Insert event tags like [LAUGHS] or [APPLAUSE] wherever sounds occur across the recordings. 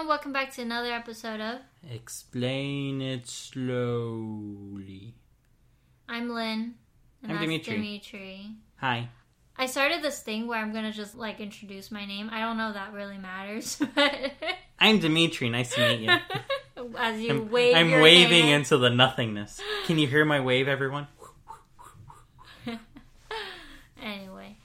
everyone. Welcome back to another episode of Explain it slowly. I'm Lynn. And I'm that's Dimitri. Dimitri. Hi. I started this thing where I'm gonna just like introduce my name. I don't know if that really matters, [LAUGHS] but I'm Dimitri. Nice to meet you. [LAUGHS] as you I'm, wave, I'm waving hand- into the nothingness. Can you hear my wave, everyone? [LAUGHS] Anyway,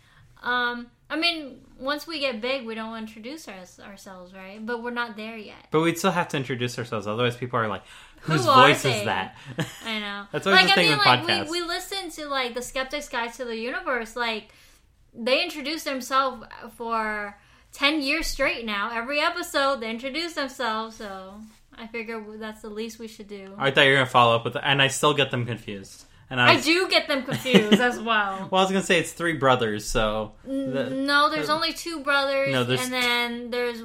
um, I mean, once we get big, we don't introduce our, ourselves, right? But we're not there yet. But we'd still have to introduce ourselves, otherwise people are like, "Whose Who voice they?" is that?" [LAUGHS] I know. [LAUGHS] That's always like, the I thing mean, with like podcasts. we we listen to like the Skeptics Guide to the Universe. Like they introduce themselves for ten years straight now. Every episode, they introduce themselves. So I figure that's the least we should do. I thought you were gonna follow up with, that, and I still get them confused. And I, I do get them confused as [LAUGHS] well. Well, I was gonna say it's three brothers, so the- no, there's only two brothers, No, there's- and then there's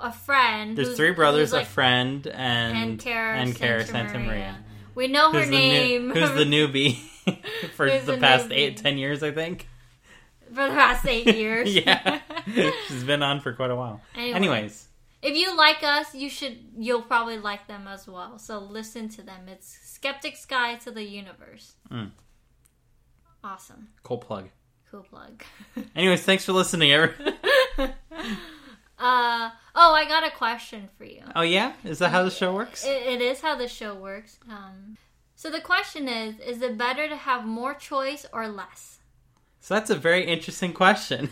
a friend. there's three brothers, like, a friend, and and Kara and Kara Santa Santa Maria. Maria. We know her Who's the name new, who's the [LAUGHS] newbie [LAUGHS] for Who's the the past newbie? eight, ten years, I think. for the past eight years. yeah, she's been on for quite a while. Anyway. Anyways, If you like us, you should you'll probably like them as well. So listen to them. It's Skeptic's Guide to the Universe. Mm. Awesome. cool plug. Cool plug. [LAUGHS] Anyways, thanks for listening. everyone. [LAUGHS] uh oh, I got a question for you. oh yeah, is that how the show works? It, it is how the show works. Um so the question is is it better to have more choice or less? So that's a very interesting question.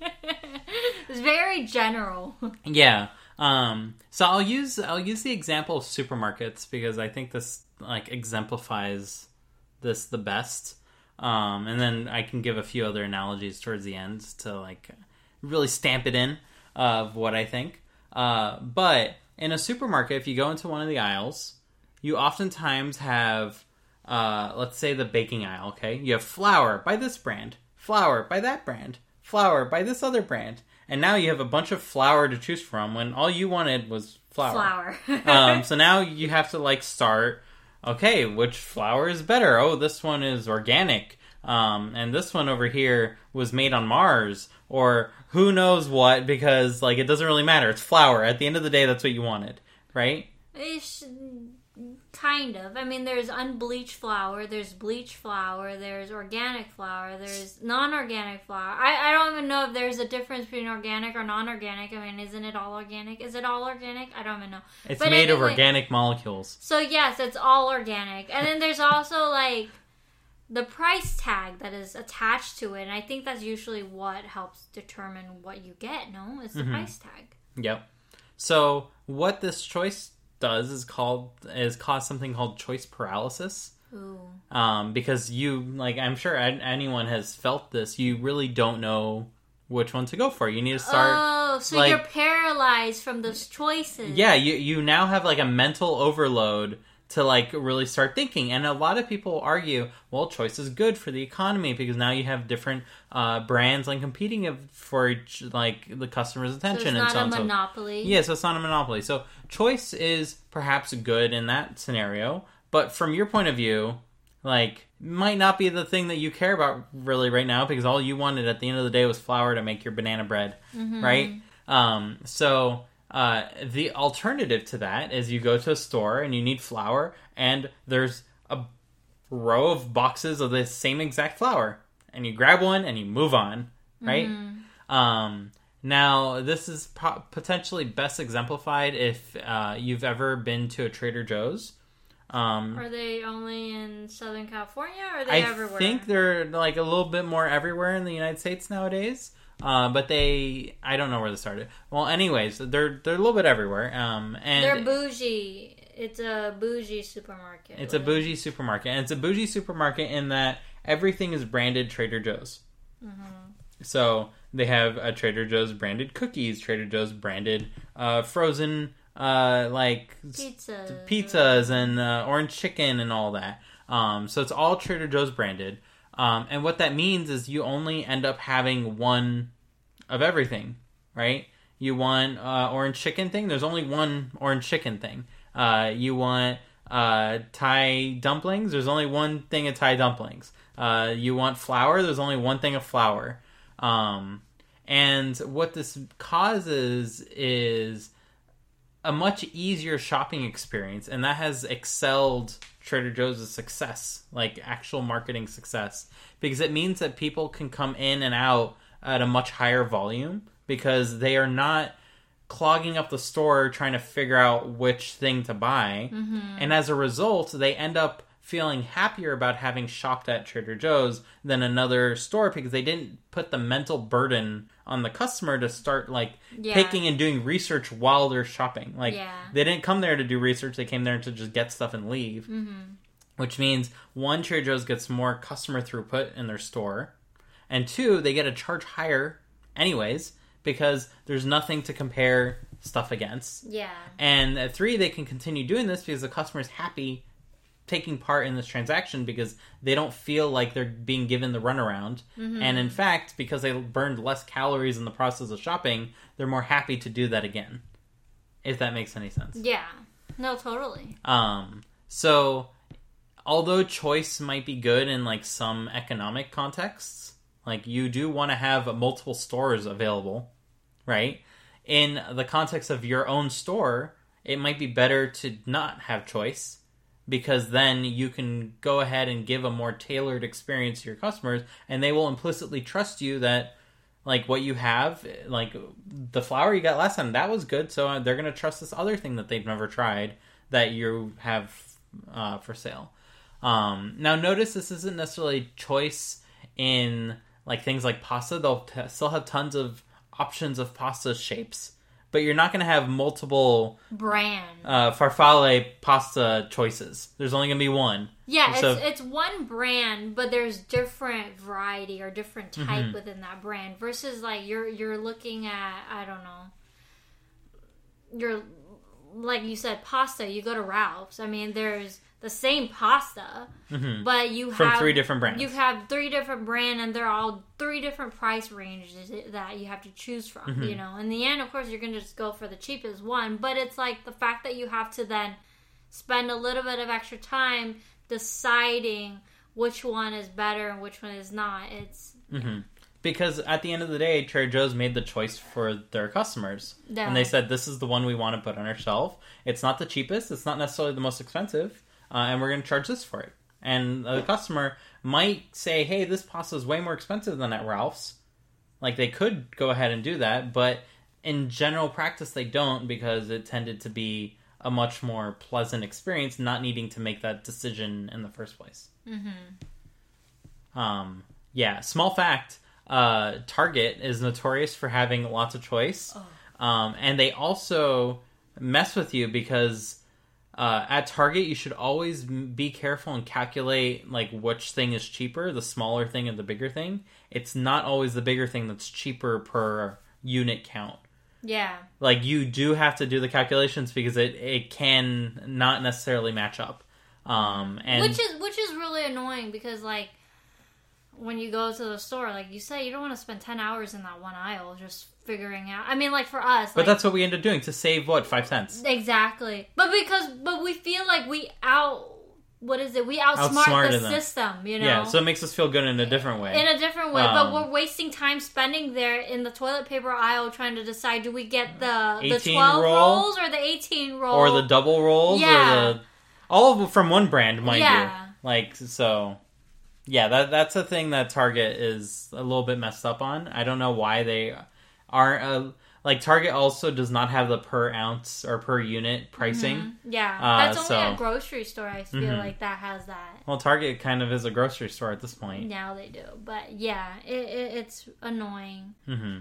[LAUGHS] it's very general. yeah. Um. So I'll use I'll use the example of supermarkets because I think this like exemplifies this the best. Um. And then I can give a few other analogies towards the end to like really stamp it in of what I think. Uh. But in a supermarket, if you go into one of the aisles, you oftentimes have uh, let's say the baking aisle, okay? You have flour by this brand, flour by that brand, flour by this other brand. And now you have a bunch of flour to choose from when all you wanted was flour. Flower. [LAUGHS] um, so now you have to like start, okay, which flour is better? Oh, this one is organic. Um, and this one over here was made on Mars or who knows what because like it doesn't really matter. It's flour. At the end of the day, that's what you wanted, right? Ish, kind of. I mean, there's unbleached flour, there's bleached flour, there's organic flour, there's non-organic flour. I, I don't even know if there's a difference between organic or non-organic. I mean, isn't it all organic? Is it all organic? I don't even know. It's But made of organic molecules. So yes, it's all organic. And then there's also like the price tag that is attached to it, and I think that's usually what helps determine what you get. No, it's the Mhm. price tag. Yep. So what this choice does is called is cause something called choice paralysis. Ooh. Um, because you like I'm sure an- anyone has felt this. You really don't know which one to go for. You need to start. oh, so like- you're paralyzed from those choices. yeah, you you now have like a mental overload to like really start thinking. And a lot of people argue, well, choice is good for the economy because now you have different uh, brands like competing for each, like the customer's So attention it's and not so a on. and so monopoly. Yeah, so it's not a monopoly. So choice is perhaps good in that scenario, but from your point of view, like might not be the thing that you care about really right now because all you wanted at the end of the day was flour to make your banana bread, Mm-hmm. right? Um, so uh, the alternative to that is you go to a store and you need flour, and there's a row of boxes of the same exact flour, and you grab one and you move on, right? Um, now, this is po- potentially best exemplified if uh, you've ever been to a Trader Joe's. Um, Are they only in Southern California or are they I everywhere? I think they're like a little bit more everywhere in the United States nowadays. Uh, but they, I don't know where they started. Well, anyways, they're they're a little bit everywhere. Um, and they're bougie. It's a bougie supermarket. It's a bougie supermarket, and it's a bougie supermarket in that everything is branded Trader Joe's. So they have a Trader Joe's branded cookies, Trader Joe's branded uh, frozen uh, like s- Pizza. pizzas and uh, orange chicken and all that. Um, so it's all Trader Joe's branded. Um, and what that means is you only end up having one of everything, right? You want uh, orange chicken thing. There's only one orange chicken thing. Uh, you want uh, Thai dumplings. There's only one thing of Thai dumplings. Uh, you want flour. There's only one thing of flour. Um, and what this causes is a much easier shopping experience, and that has excelled Trader Joe's success, like actual marketing success, because it means that people can come in and out at a much higher volume because they are not clogging up the store trying to figure out which thing to buy. Mm-hmm. And as a result, they end up feeling happier about having shopped at Trader Joe's than another store because they didn't put the mental burden on the customer to start like Yeah. picking and doing research while they're shopping. Like Yeah. they didn't come there to do research; they came there to just get stuff and leave. Mm-hmm. Which means one, Trader Joe's gets more customer throughput in their store, and two, they get a charge higher, anyways, because there's nothing to compare stuff against. Yeah. And at three, they can continue doing this because the customer's happy taking part in this transaction because they don't feel like they're being given the runaround. And in fact, because they burned less calories in the process of shopping, they're more happy to do that again. If that makes any sense. Yeah. No, totally. Um, so although choice might be good in like some economic contexts, like you do want to have multiple stores available, right? In the context of your own store, it might be better to not have choice because then you can go ahead and give a more tailored experience to your customers and they will implicitly trust you that like what you have like the flour you got last time that was good so they're going to trust this other thing that they've never tried that you have uh, for sale. Um, now notice this isn't necessarily choice in like things like pasta. They'll t- still have tons of options of pasta shapes but you're not going to have multiple Brand. uh, farfalle pasta choices there's only going to be one Yeah, it's, So- it's one brand, but there's different variety or different type Mm-hmm. within that brand. Versus like you're you're looking at I don't know. You're like you said pasta. You go to Ralph's. I mean, there's the same pasta, but you Mm-hmm. from have three different brands You have three different brand, and they're all three different price ranges that you have to choose from. Mm-hmm. You know, in the end, of course, you're gonna just go for the cheapest one. But it's like the fact that you have to then spend a little bit of extra time deciding which one is better and which one is not. It's because at the end of the day, Trader Joe's made the choice for their customers, Yeah. and they said this is the one we want to put on our shelf. It's not the cheapest, it's not necessarily the most expensive, uh, and we're going to charge this for it. And the customer might say, "Hey, this pasta is way more expensive than at Ralph's." Like they could go ahead and do that, but in general practice, they don't because it tended to be a much more pleasant experience, not needing to make that decision in the first place. Um, yeah, small fact uh, Target is notorious for having lots of choice. Um, and they also mess with you because uh, at Target, you should always be careful and calculate like which thing is cheaper, the smaller thing and the bigger thing. It's not always the bigger thing that's cheaper per unit count. yeah, Like you do have to do the calculations because it, it can not necessarily match up. Um, and which is which is really annoying because like when you go to the store, like you say, you don't want to spend ten hours in that one aisle just figuring out. I mean, like for us, but like, that's what we end up doing to save what five cents. exactly. But because but we feel like we out. What is it? We outsmart the them. system, you know. Yeah, so it makes us feel good in a different way. in a different way, Um, but we're wasting time spending there in the toilet paper aisle trying to decide do we get the the twelve roll? rolls or the eighteen roll or the double rolls, Yeah. or the all of them from one brand, mind Yeah. you. Like so, yeah. That that's a thing that Target is a little bit messed up on. I don't know why they aren't. Uh, like Target also does not have the per ounce or per unit pricing. Yeah, Uh, that's only so- a grocery store. I feel Mhm. like that has that. Well, Target kind of is a grocery store at this point. Now they do, but yeah, it, it, it's annoying. hmm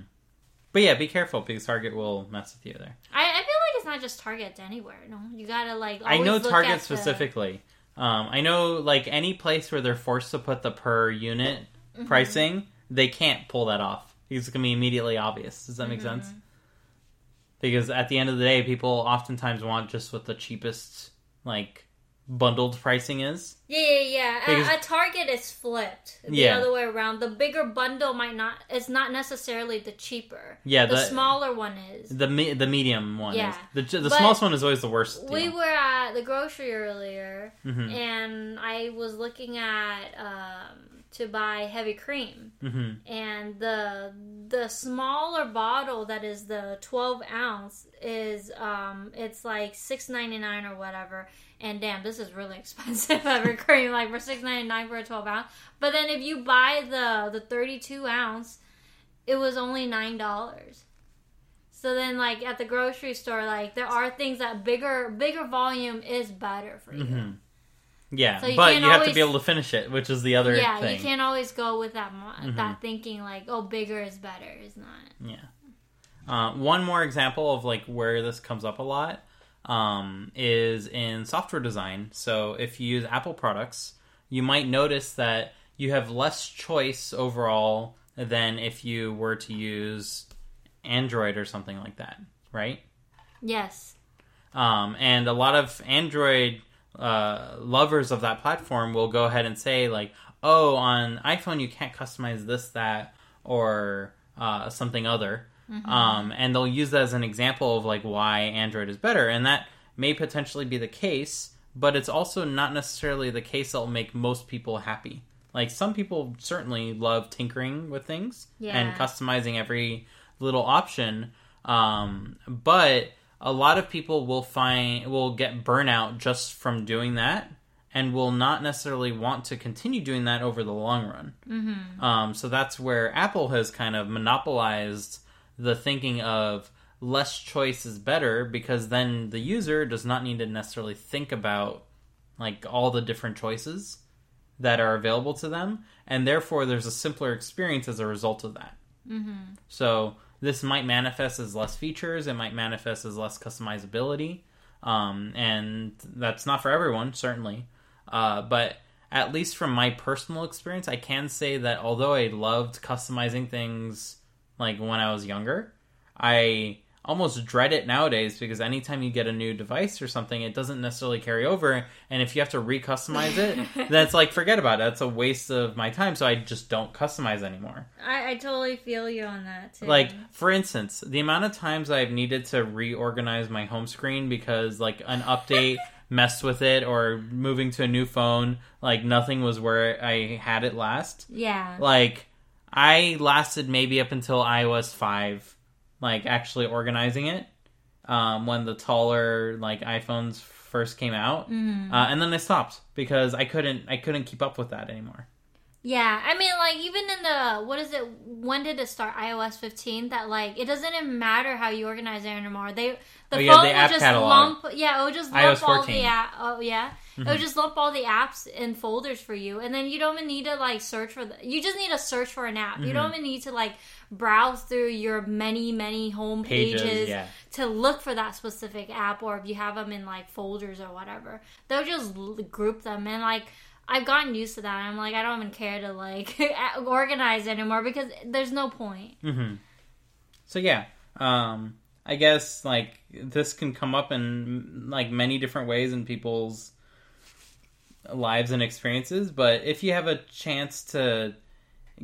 But yeah, be careful because Target will mess with you there. I, I feel like it's not just Target; anywhere. No, you gotta like. I know Target at the- specifically. Um, I know like any place where they're forced to put the per unit Mm-hmm. pricing, they can't pull that off. It's gonna be immediately obvious. Does that make Mm-hmm. sense? Because at the end of the day, people oftentimes want just what the cheapest like bundled pricing is. Yeah, yeah, yeah. Because- At, at Target, is flipped the Yeah. other way around. The bigger bundle might not. It's not necessarily the cheaper. Yeah, the, the- smaller one is. The me- the medium one Yeah. is the the But smallest one is always the worst. We were at the grocery earlier, Mhm. and I was looking at um, to buy heavy cream, hmm and the the smaller bottle that is the 12 ounce is um it's like 6.99 or whatever. And damn, this is really [LAUGHS] expensive heavy cream, like for 6.99 for a 12 ounce. But then if you buy the the 32 ounce, it was only nine dollars. So then, like at the grocery store, like there are things that bigger bigger volume is better for you. hmm Yeah, So you but you have to be able to finish it, which is the other Yeah, thing. you can't always go with that Mhm. that thinking like, oh, bigger is better. Is not. Yeah. Uh, one more example of like where this comes up a lot um, is in software design. So if you use Apple products, you might notice that you have less choice overall than if you were to use Android or something like that, right? Yes. Um, and a lot of Android uh, lovers of that platform will go ahead and say, like, oh, on iPhone you can't customize this, that, or uh, something other. Um, and they'll use that as an example of like why Android is better. And that may potentially be the case, but it's also not necessarily the case that will make most people happy. Like some people certainly love tinkering with things and customizing every little option. Um, but a lot of people will find will get burnout just from doing that and will not necessarily want to continue doing that over the long run. Mm-hmm. Um, so that's where Apple has kind of monopolized the thinking of less choice is better because then the user does not need to necessarily think about like all the different choices that are available to them and therefore there's a simpler experience as a result of that. Mm-hmm. So this might manifest as less features, it might manifest as less customizability, um, and that's not for everyone, certainly. Uh, but at least from my personal experience, I can say that although I loved customizing things like when I was younger, I almost dread it nowadays because anytime you get a new device or something, it doesn't necessarily carry over. And if you have to re-customize it, [LAUGHS] then it's like forget about it. That's a waste of my time. So I just don't customize anymore. I, I totally feel you on that too. Like, for instance, the amount of times I've needed to reorganize my home screen because, like, an update [LAUGHS] messed with it or moving to a new phone, like, nothing was where I had it last. yeah. Like, I lasted maybe up until iOS 5, like, actually organizing it um, when the taller, like, iPhones first came out. Mhm. Uh, and then I stopped because I couldn't I couldn't keep up with that anymore. Yeah, I mean, like even in the what is it? When did it start? iOS 15. That like it doesn't even matter how you organize it anymore. They the Oh, yeah, phone the app just catalog. lump. Yeah, it would just lump all the app. Oh yeah, it Mhm. would just lump all the apps in folders for you, and then you don't even need to like search for the. You just need to search for an app. You Mm-hmm. don't even need to like browse through your many many home Pages, pages, yeah. to look for that specific app, or if you have them in like folders or whatever, they'll just l- group them and like. I've gotten used to that. I'm like, I don't even care to like [LAUGHS] organize anymore because there's no point. hmm So yeah, um, I guess like this can come up in like many different ways in people's lives and experiences. But if you have a chance to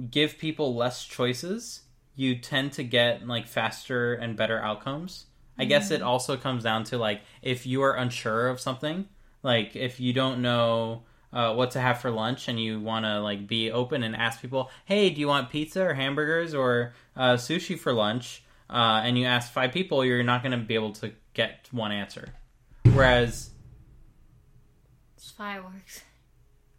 give people less choices, you tend to get like faster and better outcomes. I guess it also comes down to like if you are unsure of something, like if you don't know uh, what to have for lunch and you want to like be open and ask people, hey, do you want pizza or hamburgers or uh, sushi for lunch? Uh, and you ask five people, you're not going to be able to get one answer. Whereas It's fireworks.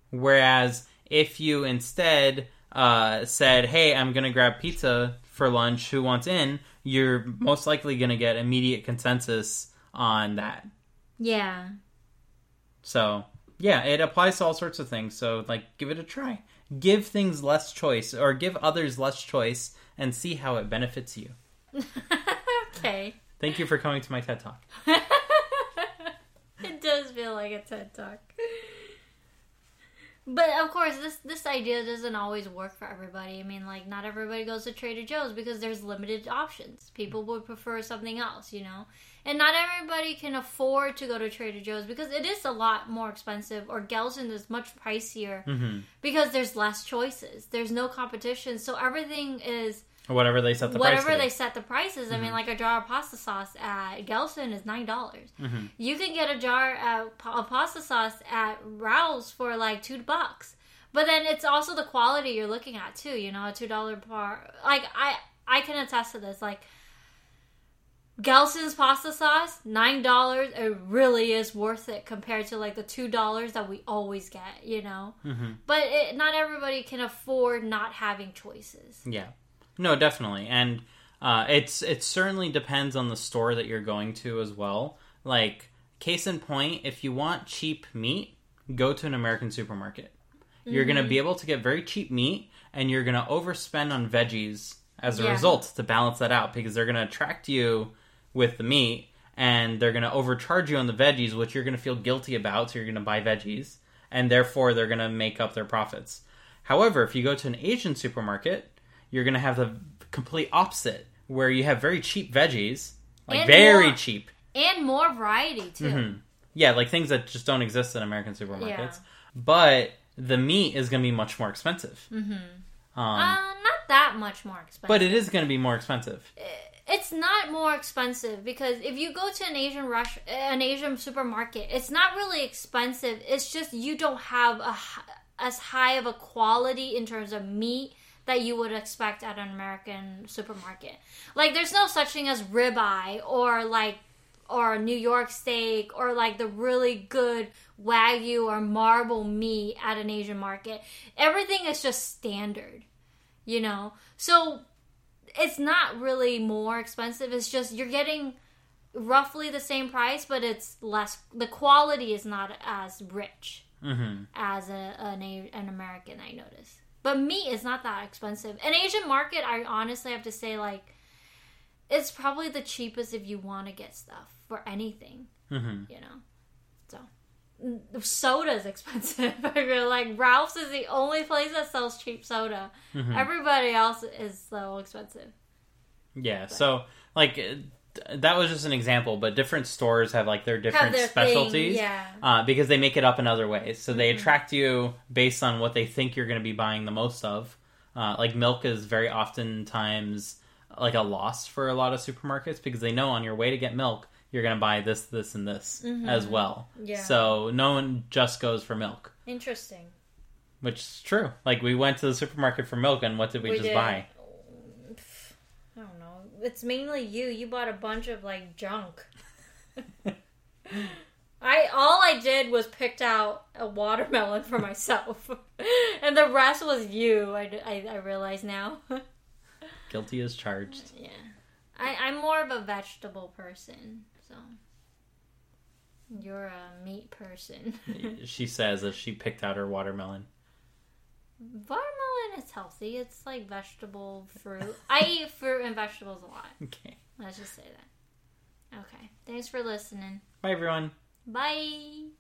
Whereas if you instead uh, said, "Hey, I'm gonna grab pizza for lunch. Who wants in?" You're most likely gonna get immediate consensus on that. Yeah. So yeah, it applies to all sorts of things. So like, give it a try. Give things less choice, or give others less choice, and see how it benefits you. [LAUGHS] okay. Thank you for coming to my TED Talk. [LAUGHS] does feel like a TED Talk. But of course, this this idea doesn't always work for everybody. I mean, like not everybody goes to Trader Joe's because there's limited options. People would prefer something else, you know. And not everybody can afford to go to Trader Joe's because it is a lot more expensive. Or Gelson is much pricier hmm because there's less choices. There's no competition, so everything is Whatever they set the whatever they set the prices. I mean, like a jar of pasta sauce at Gelson is nine dollars. Mhm. You can get a jar of, of pasta sauce at Rouse for like two bucks. But then it's also the quality you're looking at too. You know, a two dollar bar. Like I, I can attest to this. Like Gelson's pasta sauce, nine dollars. It really is worth it compared to like the two dollars that we always get. You know, hmm but it, not everybody can afford not having choices. Yeah. No, definitely. And uh, it's it certainly depends on the store that you're going to as well. Like case in point, if you want cheap meat, go to an American supermarket. You're going to be able to get very cheap meat and you're going to overspend on veggies as a Yeah. result to balance that out because they're going to attract you with the meat and they're going to overcharge you on the veggies which you're going to feel guilty about so you're going to buy veggies and therefore they're going to make up their profits. However, if you go to an Asian supermarket, you're going to have the complete opposite where you have very cheap veggies, like And very more- cheap. And more variety too. Mhm. Yeah, like things that just don't exist in American supermarkets. Yeah. But the meat is going to be much more expensive. Mm-hmm. Um, uh, not that much more expensive. but it is going to be more expensive. it's not more expensive because if you go to an Asian rush, an Asian supermarket, it's not really expensive. It's just you don't have a as high of a quality in terms of meat that you would expect at an American supermarket. Like there's no such thing as ribeye or like or New York steak or like the really good wagyu or marble meat at an Asian market. Everything is just standard, you know. So it's not really more expensive. It's just you're getting roughly the same price, but it's less. The quality is not as rich hmm as a, an an American. I notice, but meat is not that expensive. An Asian market, I honestly have to say, like, it's probably the cheapest if you want to get stuff for anything. hmm You know, so. soda is [LAUGHS] expensive. I feel like Ralph's is the only place that sells cheap soda. hmm Everybody else is so expensive. Yeah. So, like, uh, that was just an example, but different stores have like their different their specialties. thing, yeah. uh, because they make it up in other ways. So they Mhm. attract you based on what they think you're going to be buying the most of. Uh, like milk is very oftentimes like a loss for a lot of supermarkets because they know on your way to get milk you're going to buy this, this, and this Mhm. as well. Yeah. So no one just goes for milk, Interesting. which is true. Like we went to the supermarket for milk, and what did we, just did. buy? Pff, I don't know. It's mainly you. You bought a bunch of like junk. [LAUGHS] I all I did was picked out a watermelon for myself, [LAUGHS] and the rest was you. I, I, I realize now. [LAUGHS] Guilty as charged. yeah, I, I'm more of a vegetable person, so you're a meat person. she says as she picked out her watermelon. Watermelon is healthy. It's like vegetable fruit. I [LAUGHS] eat fruit and vegetables a lot. Okay. Let's just say that. Okay. Thanks for listening. Bye, everyone. Bye.